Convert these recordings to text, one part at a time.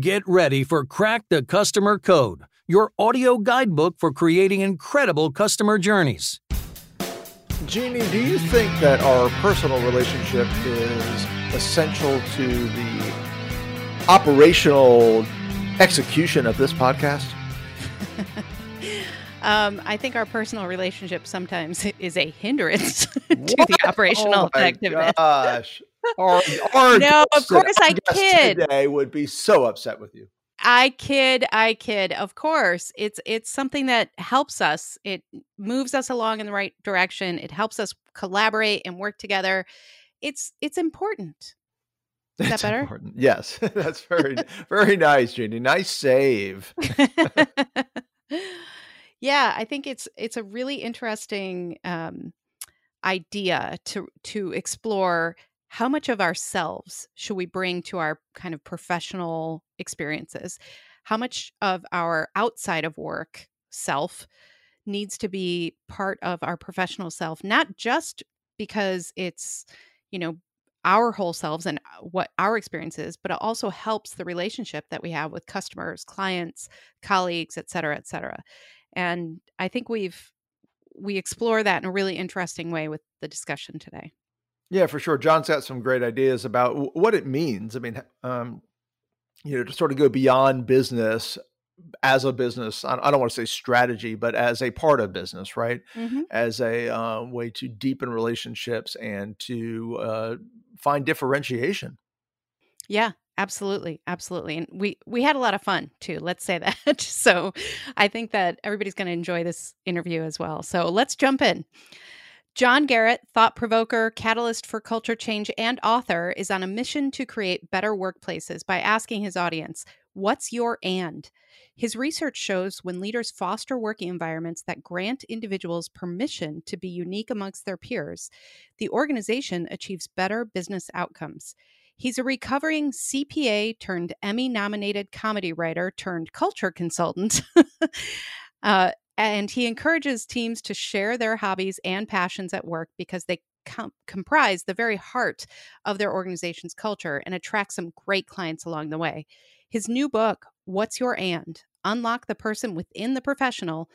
Get ready for Crack the Customer Code, your audio guidebook for creating incredible customer journeys. Jeannie, do you think that our personal relationship is essential to the operational execution of this podcast? um, I think our personal relationship sometimes is a hindrance to the operational oh my effectiveness. Gosh. Our, our No, of course I kid. Today would be so upset with you. I kid, I kid. Of course, it's it's something that helps us. It moves us along in the right direction. It helps us collaborate and work together. It's it's important. Is that better? important. Yes, that's very very nice, Jeannie. Nice save. yeah, I think it's it's a really interesting um, idea to to explore how much of ourselves should we bring to our kind of professional experiences. How much of our outside of work self needs to be part of our professional self, not just because it's you know our whole selves and uh, what our experience is, but it also helps the relationship that we have with customers, clients, colleagues, et cetera, et cetera. And I think we've we explore that in a really interesting way with the discussion today. Yeah, for sure. John's got some great ideas about what it means. I mean, um, you know, to sort of go beyond business as a business. I I don't want to say strategy, but as a part of business, right? Mm-hmm. As a uh, way to deepen relationships and to uh, find differentiation. Yeah, absolutely, absolutely. And we we had a lot of fun too. Let's say that. so I think that everybody's going to enjoy this interview as well. So let's jump in. John Garrett, thought provoker, catalyst for culture change, and author, is on a mission to create better workplaces by asking his audience, What's your and? His research shows when leaders foster working environments that grant individuals permission to be unique amongst their peers, the organization achieves better business outcomes. He's a recovering CPA turned Emmy nominated comedy writer turned culture consultant. uh, and he encourages teams to share their hobbies and passions at work because they com- comprise the very heart of their organization's culture and attract some great clients along the way. His new book, What's Your And? Unlock the Person Within the Professional,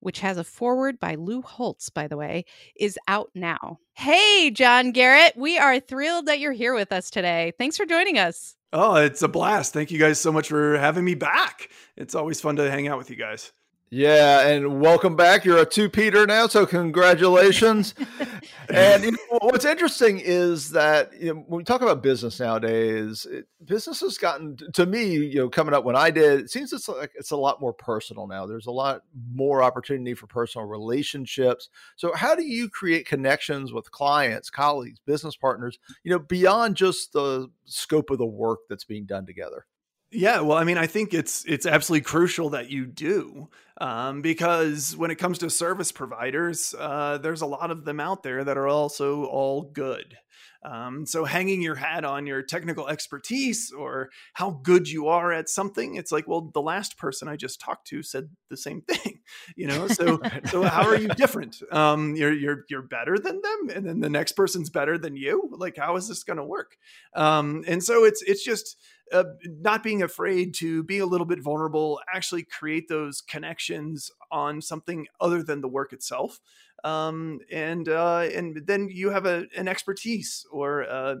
which has a forward by Lou Holtz, by the way, is out now. Hey, John Garrett, we are thrilled that you're here with us today. Thanks for joining us. Oh, it's a blast. Thank you guys so much for having me back. It's always fun to hang out with you guys. Yeah, and welcome back. You're a two Peter now, so congratulations. and you know, what's interesting is that you know, when we talk about business nowadays, it, business has gotten to me. You know, coming up when I did, it seems it's like it's a lot more personal now. There's a lot more opportunity for personal relationships. So, how do you create connections with clients, colleagues, business partners? You know, beyond just the scope of the work that's being done together. Yeah, well, I mean, I think it's it's absolutely crucial that you do um, because when it comes to service providers, uh, there's a lot of them out there that are also all good. Um, so hanging your hat on your technical expertise or how good you are at something, it's like, well, the last person I just talked to said the same thing, you know. So, so how are you different? Um, you're you're you're better than them, and then the next person's better than you. Like, how is this going to work? Um, and so it's it's just uh, not being afraid to be a little bit vulnerable, actually create those connections on something other than the work itself, um, and uh, and then you have a, an expertise or a,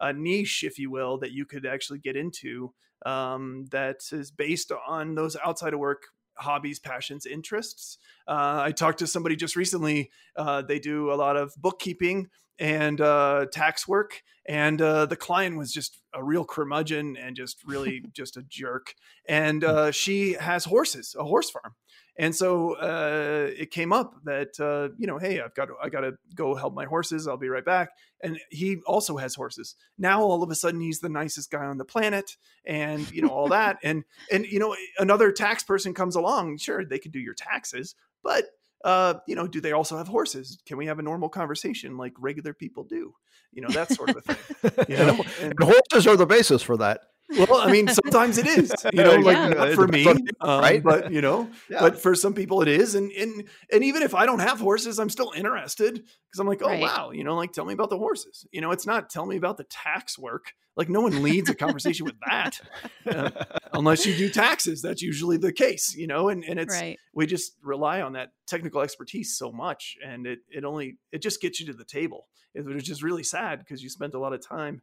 a niche, if you will, that you could actually get into um, that is based on those outside of work hobbies, passions, interests. Uh, I talked to somebody just recently. Uh, they do a lot of bookkeeping and uh, tax work, and uh, the client was just a real curmudgeon and just really just a jerk. And uh, she has horses, a horse farm. And so uh, it came up that uh, you know, hey, I've got to, I got to go help my horses. I'll be right back. And he also has horses. Now all of a sudden he's the nicest guy on the planet, and you know all that. And and you know another tax person comes along. Sure, they could do your taxes, but uh, you know, do they also have horses? Can we have a normal conversation like regular people do? You know, that sort of a thing. You know, and, and horses are the basis for that. Well, I mean, sometimes it is, you know, like yeah. not for me, um, right? But you know, yeah. but for some people it is, and and and even if I don't have horses, I'm still interested because I'm like, oh right. wow, you know, like tell me about the horses. You know, it's not tell me about the tax work. Like no one leads a conversation with that, uh, unless you do taxes. That's usually the case, you know, and and it's right. we just rely on that technical expertise so much, and it it only it just gets you to the table. It was just really sad because you spent a lot of time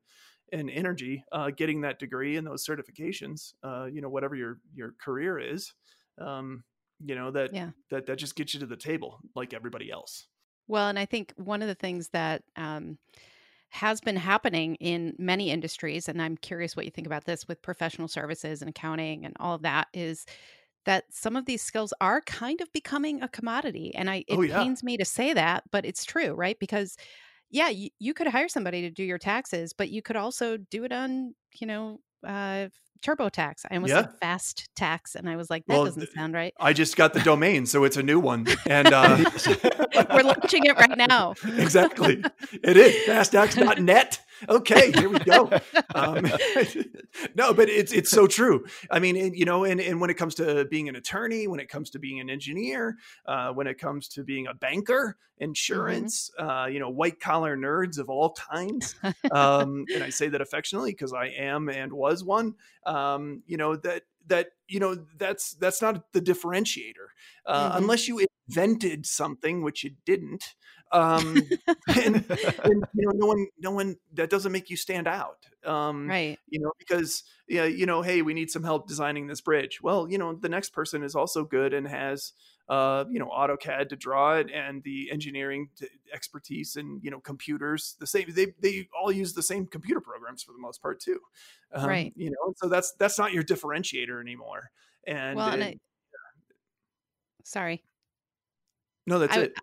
and energy uh, getting that degree and those certifications uh, you know whatever your your career is um, you know that yeah. that that just gets you to the table like everybody else well and i think one of the things that um, has been happening in many industries and i'm curious what you think about this with professional services and accounting and all of that is that some of these skills are kind of becoming a commodity and i it oh, yeah. pains me to say that but it's true right because yeah, you, you could hire somebody to do your taxes, but you could also do it on, you know, uh, TurboTax. I almost yeah. said fast tax, and I was like, that well, doesn't sound right. I just got the domain, so it's a new one, and uh, we're launching it right now. exactly, it is fasttax.net okay, here we go. Um, no, but it's it's so true. I mean, and, you know, and, and when it comes to being an attorney, when it comes to being an engineer, uh, when it comes to being a banker, mm-hmm. insurance, mm-hmm. uh, you know, white collar nerds of all kinds. Um, and I say that affectionately because I am and was one. Um, you know that that you know that's that's not the differentiator uh, mm-hmm. unless you invented something which you didn't um, and, and, you know no one no one that doesn't make you stand out um, right. you know because yeah you know hey we need some help designing this bridge. Well you know the next person is also good and has uh, you know AutoCAD to draw it and the engineering expertise and you know computers the same they they all use the same computer programs for the most part too um, right. you know so that's that's not your differentiator anymore. And, well, and I, sorry no that's I, it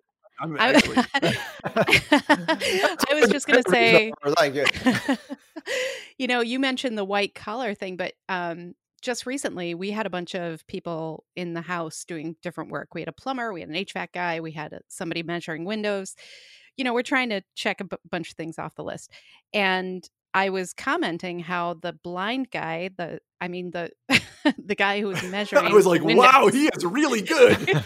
I'm actually. I was just going to say, you know, you mentioned the white collar thing, but um, just recently we had a bunch of people in the house doing different work. We had a plumber, we had an HVAC guy, we had somebody measuring windows. You know, we're trying to check a b- bunch of things off the list. And I was commenting how the blind guy, the I mean the the guy who was measuring I was like, windows, wow, he is really good.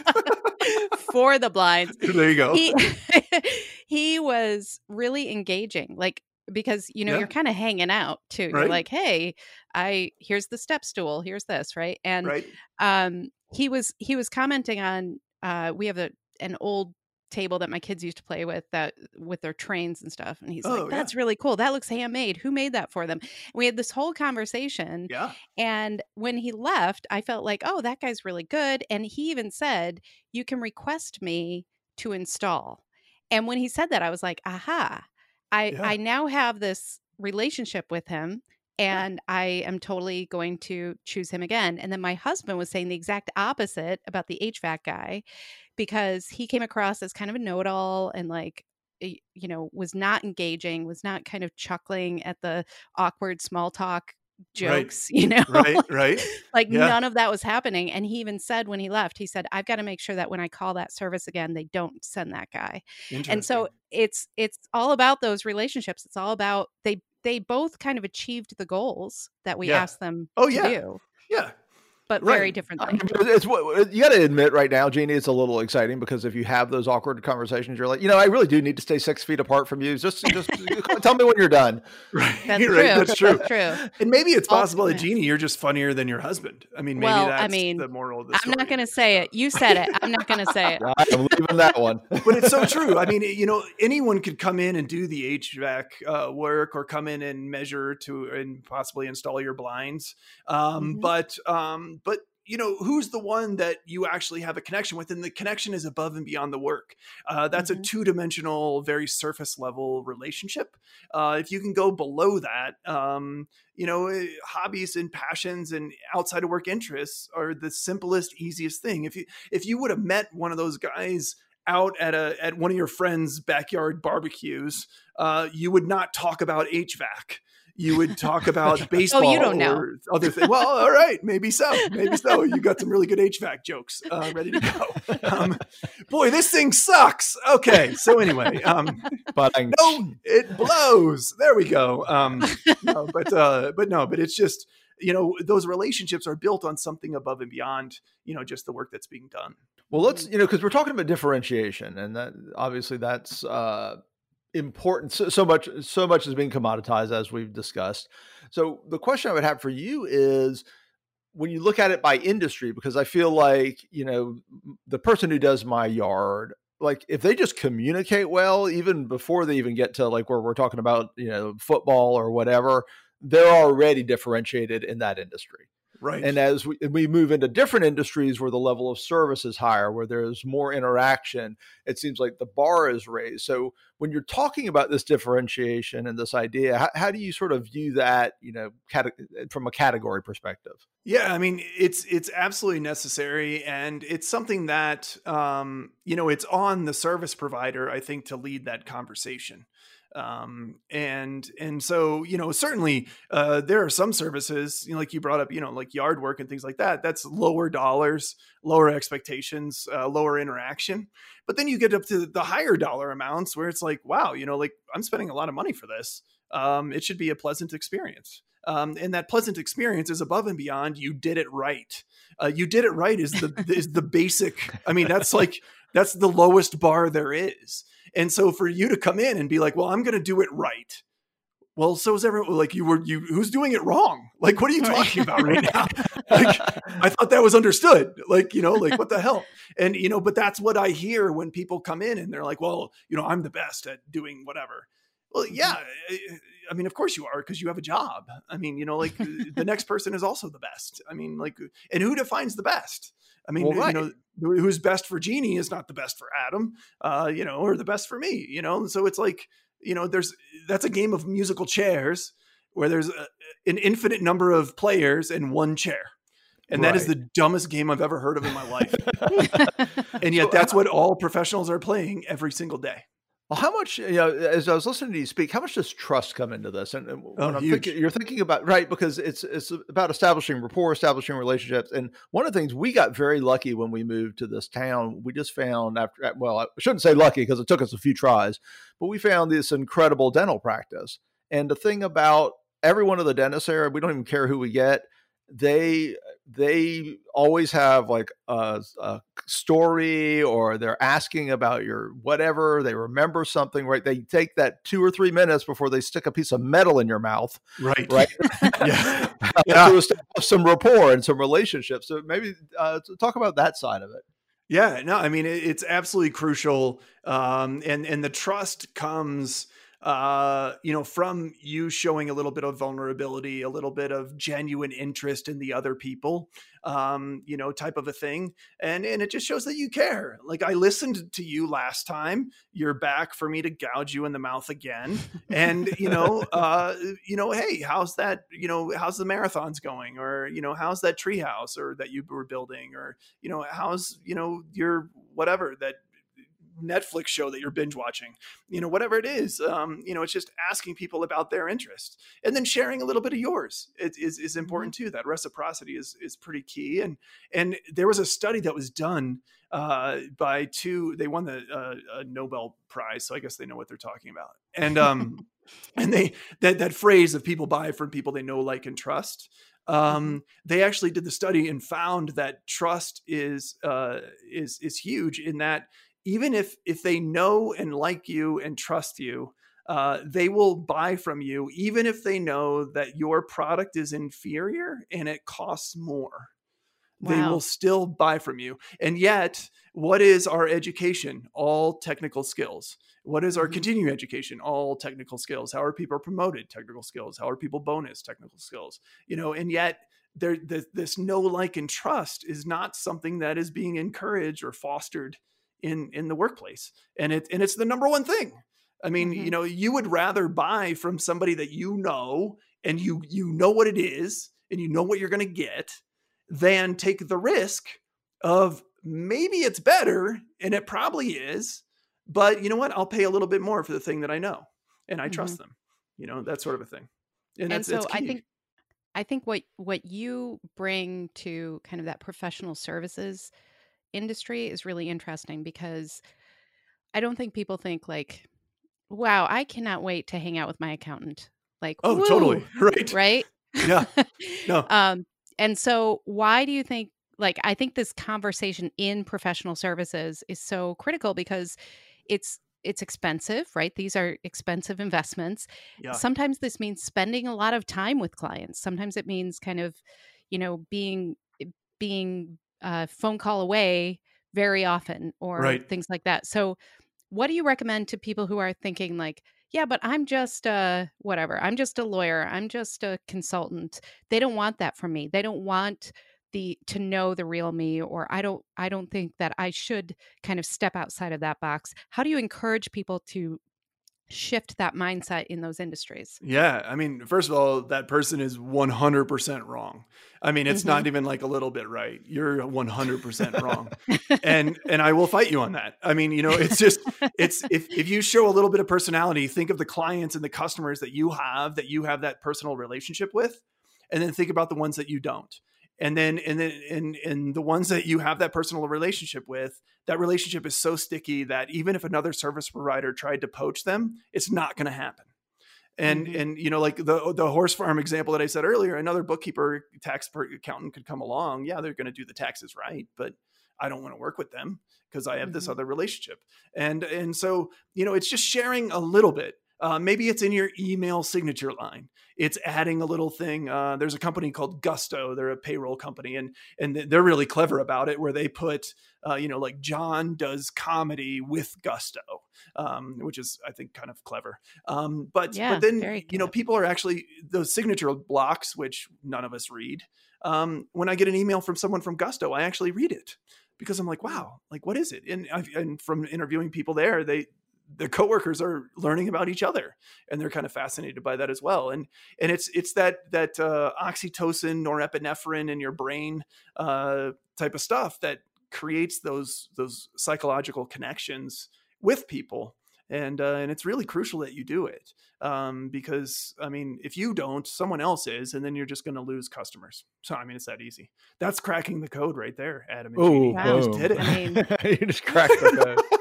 For the blinds. There you go. He, he was really engaging. Like because you know yeah. you're kind of hanging out too right. you're like hey i here's the step stool here's this right and right. um he was he was commenting on uh we have a an old table that my kids used to play with that with their trains and stuff and he's oh, like that's yeah. really cool that looks handmade who made that for them and we had this whole conversation yeah and when he left i felt like oh that guy's really good and he even said you can request me to install and when he said that i was like aha I yeah. I now have this relationship with him and I am totally going to choose him again. And then my husband was saying the exact opposite about the HVAC guy because he came across as kind of a know-it-all and like you know was not engaging was not kind of chuckling at the awkward small talk jokes, right. you know? Right, right. like yeah. none of that was happening. And he even said when he left, he said, I've got to make sure that when I call that service again, they don't send that guy. And so it's it's all about those relationships. It's all about they they both kind of achieved the goals that we yeah. asked them oh, yeah. do. Yeah but right. very differently. It's what you got to admit right now, Jeannie. It's a little exciting because if you have those awkward conversations, you're like, you know, I really do need to stay six feet apart from you. Just, just tell me when you're done. Right. That's right. true. That's true. That's true. And maybe it's possible that Jeannie, you're just funnier than your husband. I mean, maybe well, that's I mean, the moral of the story. I'm not going to say it. You said it. I'm not going to say it. I'm leaving that one. but it's so true. I mean, you know, anyone could come in and do the HVAC uh, work or come in and measure to and possibly install your blinds. Um, mm-hmm. But um, but you know who's the one that you actually have a connection with? And the connection is above and beyond the work. Uh, that's mm-hmm. a two-dimensional very surface level relationship. Uh, if you can go below that um, you know eh, hobbies and passions and outside of work interests are the simplest easiest thing. If you if you would have met one of those guys out at a at one of your friends backyard barbecues uh, you would not talk about hvac you would talk about baseball oh, you don't know. other things. Well, all right, maybe so, maybe so. You got some really good HVAC jokes uh, ready to go. Um, boy, this thing sucks. Okay, so anyway, um, but no, it blows. There we go. Um, no, but uh, but no, but it's just you know those relationships are built on something above and beyond you know just the work that's being done. Well, let's you know because we're talking about differentiation, and that obviously that's uh, important so, so, much so much is being commoditized as we've discussed. So the question i would have for you is when you look at it by industry because i feel like you know the person who does my yard like if they just communicate well even before they even get to like where we're talking about you know football or whatever they're already differentiated in that industry Right. And as we, we move into different industries where the level of service is higher, where there's more interaction, it seems like the bar is raised. So when you're talking about this differentiation and this idea, how, how do you sort of view that, you know, from a category perspective? Yeah, I mean, it's it's absolutely necessary, and it's something that um, you know it's on the service provider, I think, to lead that conversation um, and and so you know certainly uh, there are some services you know, like you brought up you know like yard work and things like that that's lower dollars lower expectations uh, lower interaction but then you get up to the higher dollar amounts where it's like wow you know like i'm spending a lot of money for this um, it should be a pleasant experience. Um, and that pleasant experience is above and beyond you did it right. Uh, you did it right is the is the basic i mean that's like that's the lowest bar there is and so for you to come in and be like, well, I'm going to do it right. Well, so is everyone like you were you who's doing it wrong? Like, what are you talking about right now? like, I thought that was understood. Like, you know, like what the hell? And you know, but that's what I hear when people come in and they're like, well, you know, I'm the best at doing whatever. Well, mm-hmm. yeah, I mean, of course you are because you have a job. I mean, you know, like the next person is also the best. I mean, like, and who defines the best? I mean, well, right. you know, who's best for Jeannie is not the best for Adam, uh, you know, or the best for me, you know. And so it's like, you know, there's that's a game of musical chairs where there's a, an infinite number of players and one chair. And right. that is the dumbest game I've ever heard of in my life. and yet that's what all professionals are playing every single day. Well, how much, you know, as I was listening to you speak, how much does trust come into this? And, and oh, I'm thinking, you're thinking about right because it's it's about establishing rapport, establishing relationships. And one of the things we got very lucky when we moved to this town, we just found after well, I shouldn't say lucky because it took us a few tries, but we found this incredible dental practice. And the thing about every one of the dentists there, we don't even care who we get they they always have like a, a, story or they're asking about your whatever they remember something right? They take that two or three minutes before they stick a piece of metal in your mouth right. right? Yeah, yeah. to establish some rapport and some relationships. So maybe uh, talk about that side of it. Yeah no i mean it's absolutely crucial um, and and the trust comes uh, you know, from you showing a little bit of vulnerability, a little bit of genuine interest in the other people, um, you know, type of a thing. And and it just shows that you care. Like I listened to you last time. You're back for me to gouge you in the mouth again. And you know, uh, you know, hey, how's that? You know, how's the marathons going? Or you know, how's that treehouse or that you were building? Or you know, how's you know your whatever that Netflix show that you're binge watching, you know, whatever it is. Um, you know, it's just asking people about their interests and then sharing a little bit of yours it, is, is important mm-hmm. too. That reciprocity is, is pretty key. And, and there was a study that was done uh, by two, they won the uh, Nobel prize. So I guess they know what they're talking about. And, um, and they, that, that phrase of people buy from people they know, like, and trust, mm-hmm. um, they actually did the study and found that trust is uh, is is huge in that even if if they know and like you and trust you uh, they will buy from you even if they know that your product is inferior and it costs more. Wow. they will still buy from you. And yet what is our education? All technical skills. What is our mm-hmm. continuing education? All technical skills. How are people promoted? Technical skills. How are people bonus? Technical skills. You know and yet there this, this no like and trust is not something that is being encouraged or fostered in in the workplace and it and it's the number one thing. I mean Mhm. you know you would rather buy from somebody that you know and you you know what it is and you know what you're going to get than take the risk of maybe it's better and it probably is but you know what? I'll pay a little bit more for the thing that i know and i trust them you know that sort of a thing and, and that's so it's I think I think what what you bring to kind of that professional services industry is really interesting because I don't think people think like, wow, I cannot wait to hang out with my accountant. Like, oh woo, totally right right? Yeah. No. um, and so why do you think like I think this conversation in professional services is so critical because it's it's expensive, right? These are expensive investments. yeah Sometimes this means spending a lot of time with clients. Sometimes it means kind of, you know, being being a phone call away very often or Right. things like that. So what do you recommend to people who are thinking like, yeah, but I'm just uh whatever. I'm just a lawyer. I'm just a consultant. They don't want that from me. They don't want the to know the real me or I don't I don't think that I should kind of step outside of that box. How do you encourage people to shift that mindset in those industries? Yeah, I mean, first of all, that person is 100% wrong. I mean, it's Mhm. not even like a little bit right. You're 100% wrong. and and I will fight you on that. I mean, you know, it's just it's if if you show a little bit of personality, think of the clients and the customers that you have that you have that personal relationship with, and then think about the ones that you don't. And then and then and and the ones that you have that personal relationship with, that relationship is so sticky that even if another service provider tried to poach them, it's not going to happen. And Mhm. and you know like the the horse farm example that I said earlier, another bookkeeper, tax accountant could come along. Yeah, they're going to do the taxes right, but I don't want to work with them because I have this Mhm. other relationship. And and so you know it's just sharing a little bit. Uh, maybe it's in your email signature line. It's adding a little thing. Uh, there's a company called Gusto. They're a payroll company, and and they're really clever about it. Where they put, uh, you know, like John does comedy with Gusto, um, which is I think kind of clever. Um, but Yeah, but then you know people are actually those signature blocks, which none of us read. Um, when I get an email from someone from Gusto, I actually read it because I'm like, wow, like what is it? And I've, and from interviewing people there, they their coworkers are learning about each other and they're kind of fascinated by that as well and and it's it's that that uh, oxytocin norepinephrine in your brain uh, type of stuff that creates those those psychological connections with people and uh, and it's really crucial that you do it um, because I mean if you don't someone else is and then you're just going to lose customers so I mean it's that easy that's cracking the code right there Adam and Oh, Jeannie. Wow. You just did it I mean- you just cracked the code.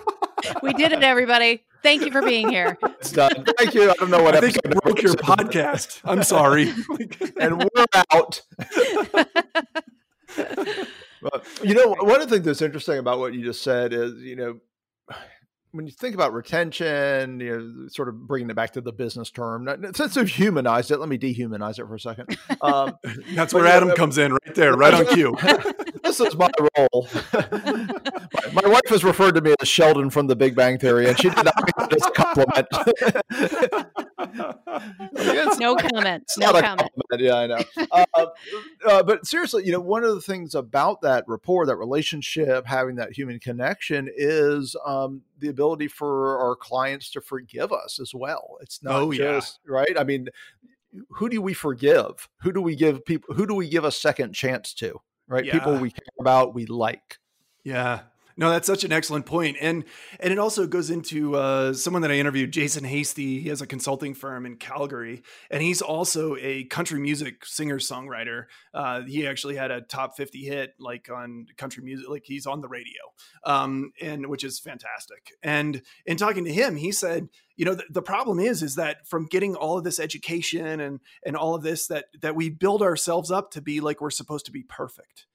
We did it, everybody. Thank you for being here. It's done. Thank you. I don't know what I think I broke your podcast. I'm sorry. and we're out. But, you know, one of the things that's interesting about what you just said is, you know, when you think about retention, you know, sort of bringing it back to the business term, since we've humanized it, let me dehumanize it for a second. Um, That's where Adam uh, comes in right there, right on cue. this is my role. my, my wife has referred to me as Sheldon from The Big Bang Theory, and she did not mean a compliment. It's- No comment. it's No not a comment. Yeah, I know. Uh, uh, but seriously, you know, one of the things about that rapport, that relationship, having that human connection, is um, the ability for our clients to forgive us as well. It's not Oh, yeah. just right. I mean, who do we forgive? Who do we give people? Who do we give a second chance to? Right, people we care about, we like. Yeah. No, that's such an excellent point. And and it also goes into uh, someone that I interviewed, Jason Hasty. He has a consulting firm in Calgary, and he's also a country music singer songwriter. Uh, he actually had a top fifty hit like on country music, like he's on the radio, um, and which is fantastic. And in talking to him, he said, you know, the, the problem is is that from getting all of this education and and all of this that that we build ourselves up to be like we're supposed to be perfect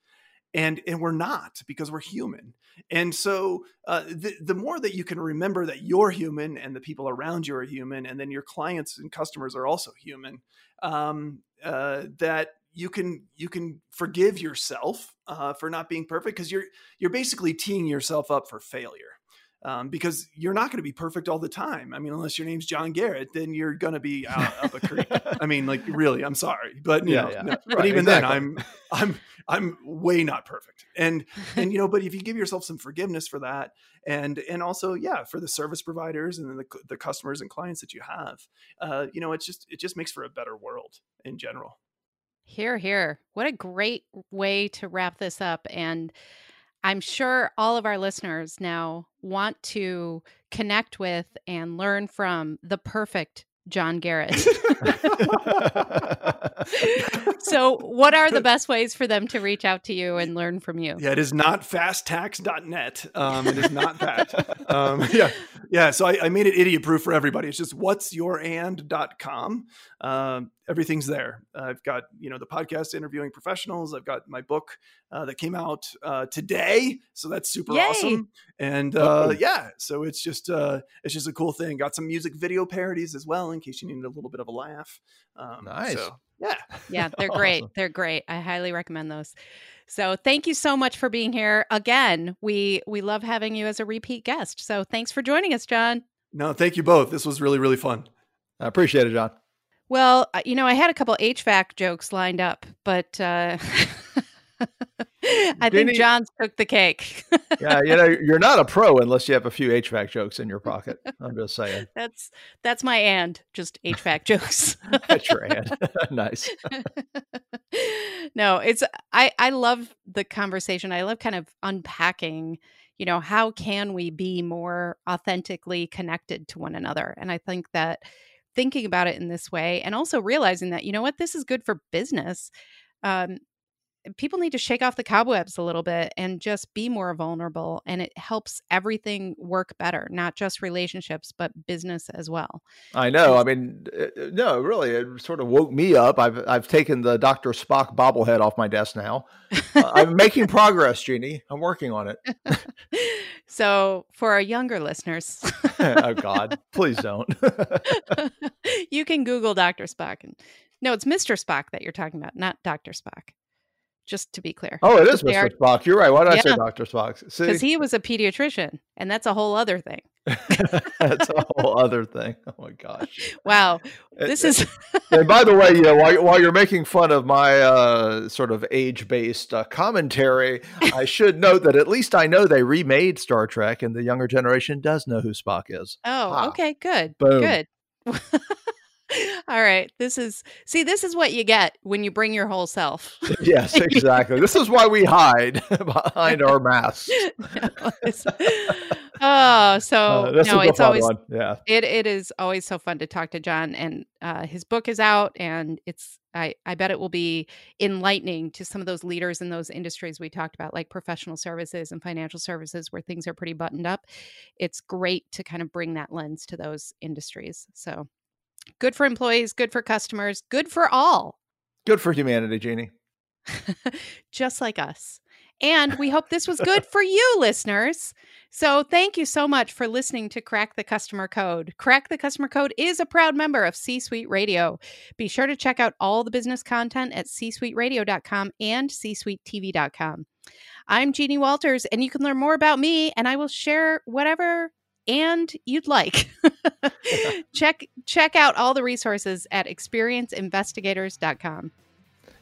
and and we're not because we're human. And so uh, the, the more that you can remember that you're human and the people around you are human and then your clients and customers are also human um, uh, that you can you can forgive yourself uh, for not being perfect because you're you're basically teeing yourself up for failure um, because you're not going to be perfect all the time. I mean, unless your name's John Garrett, then you're going to be out up a creek. I mean, like really, I'm sorry, but you Yeah, know, yeah. no, Right, but even exactly. then, I'm I'm I'm way not perfect. And and you know, but if you give yourself some forgiveness for that, and and also yeah, for the service providers and then the the customers and clients that you have, uh, you know, it's just it just makes for a better world in general. Here, here. What a great way to wrap this up. And I'm sure all of our listeners now want to connect with and learn from the perfect John Garrett. so, what are the best ways for them to reach out to you and learn from you? Yeah, it is not fasttax.net. Um, it is not that. um, yeah. Yeah. So I, I made it idiot proof for everybody. It's just what's your and.com. Um, everything's there. I've got, you know, the podcast interviewing professionals. I've got my book uh, that came out uh, today. So that's super Yay. awesome. And uh, Oh. yeah, so it's just, uh, it's just a cool thing. Got some music video parodies as well, in case you needed a little bit of a laugh. Um, Nice. So, yeah. Yeah, they're great. Awesome. They're great. I highly recommend those. So, thank you so much for being here again. We we love having you as a repeat guest. So, thanks for joining us, John. No, thank you both. This was really, really fun. I appreciate it, John. Well, uh, you know, I had a couple HVAC jokes lined up, but uh, I think John's took the cake. Yeah, you know, you're not a pro unless you have a few HVAC jokes in your pocket. I'm just saying. that's that's my and just HVAC jokes. That's your and. nice. no, it's I I love the conversation. I love kind of unpacking, you know, how can we be more authentically connected to one another? And I think that thinking about it in this way and also realizing that you know what this is good for business. Um people need to shake off the cobwebs a little bit and just be more vulnerable and it helps everything work better, not just relationships but business as well. I know. I mean, uh, no, really, it sort of woke me up. I've I've taken the Doctor Spock bobblehead off my desk now. Uh, I'm making progress, Jeannie. I'm working on it. so, for our younger listeners, oh God, please don't. you can Google Dr. Spock. And, no, it's Mr. Spock that you're talking about, not Dr. Spock. Just to be clear. oh, it is Mr. are- Spock. You're right. Why did I say Doctor Spock? Because he was a pediatrician, and that's a whole other thing. that's a whole other thing. Oh my gosh. Wow. This is. and by the way, you know, while, while you're making fun of my uh, sort of age-based uh, commentary, I should note that at least I know they remade Star Trek, and the younger generation does know who Spock is. oh, Ah. okay, good. Boom. Good. All right. This is, see, this is what you get when you bring your whole self. yes, exactly. this is why we hide behind our masks. Oh, so Uh, no, it's always one. Yeah. it it is always so fun to talk to John and uh, his book is out and it's I I bet it will be enlightening to some of those leaders in those industries we talked about like professional services and financial services where things are pretty buttoned up. It's great to kind of bring that lens to those industries. So good for employees, good for customers, good for all. Good for humanity, Jeannie. just like us. And we hope this was good for you, listeners. So, thank you so much for listening to Crack the Customer Code. Crack the Customer Code is a proud member of C Suite Radio. Be sure to check out all the business content at csuiteradio.com and csuitetv.com. I'm Jeannie Walters, and you can learn more about me, and I will share whatever and you'd like. check check out all the resources at experienceinvestigators.com.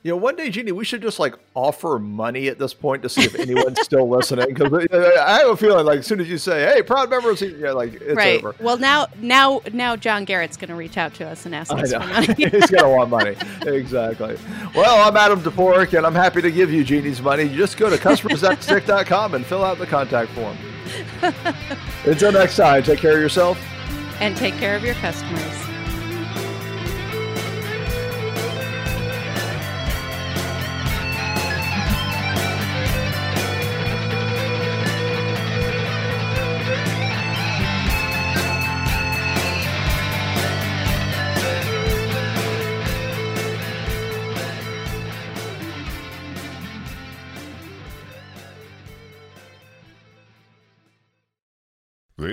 You know, one day, Jeannie, we should just like offer money at this point to see if anyone's still listening. Because uh, uh, I have a feeling, like, as soon as you say, "Hey, proud members," yeah, like it's right. over. Well, now, now, now, John Garrett's going to reach out to us and ask us for money. He's gonna want money. exactly. Well, I'm Adam Toporek, and I'm happy to give you Jeannie's money. You just go to customersthatstick.com and fill out the contact form. Until next time, take care of yourself. and take care of your customers.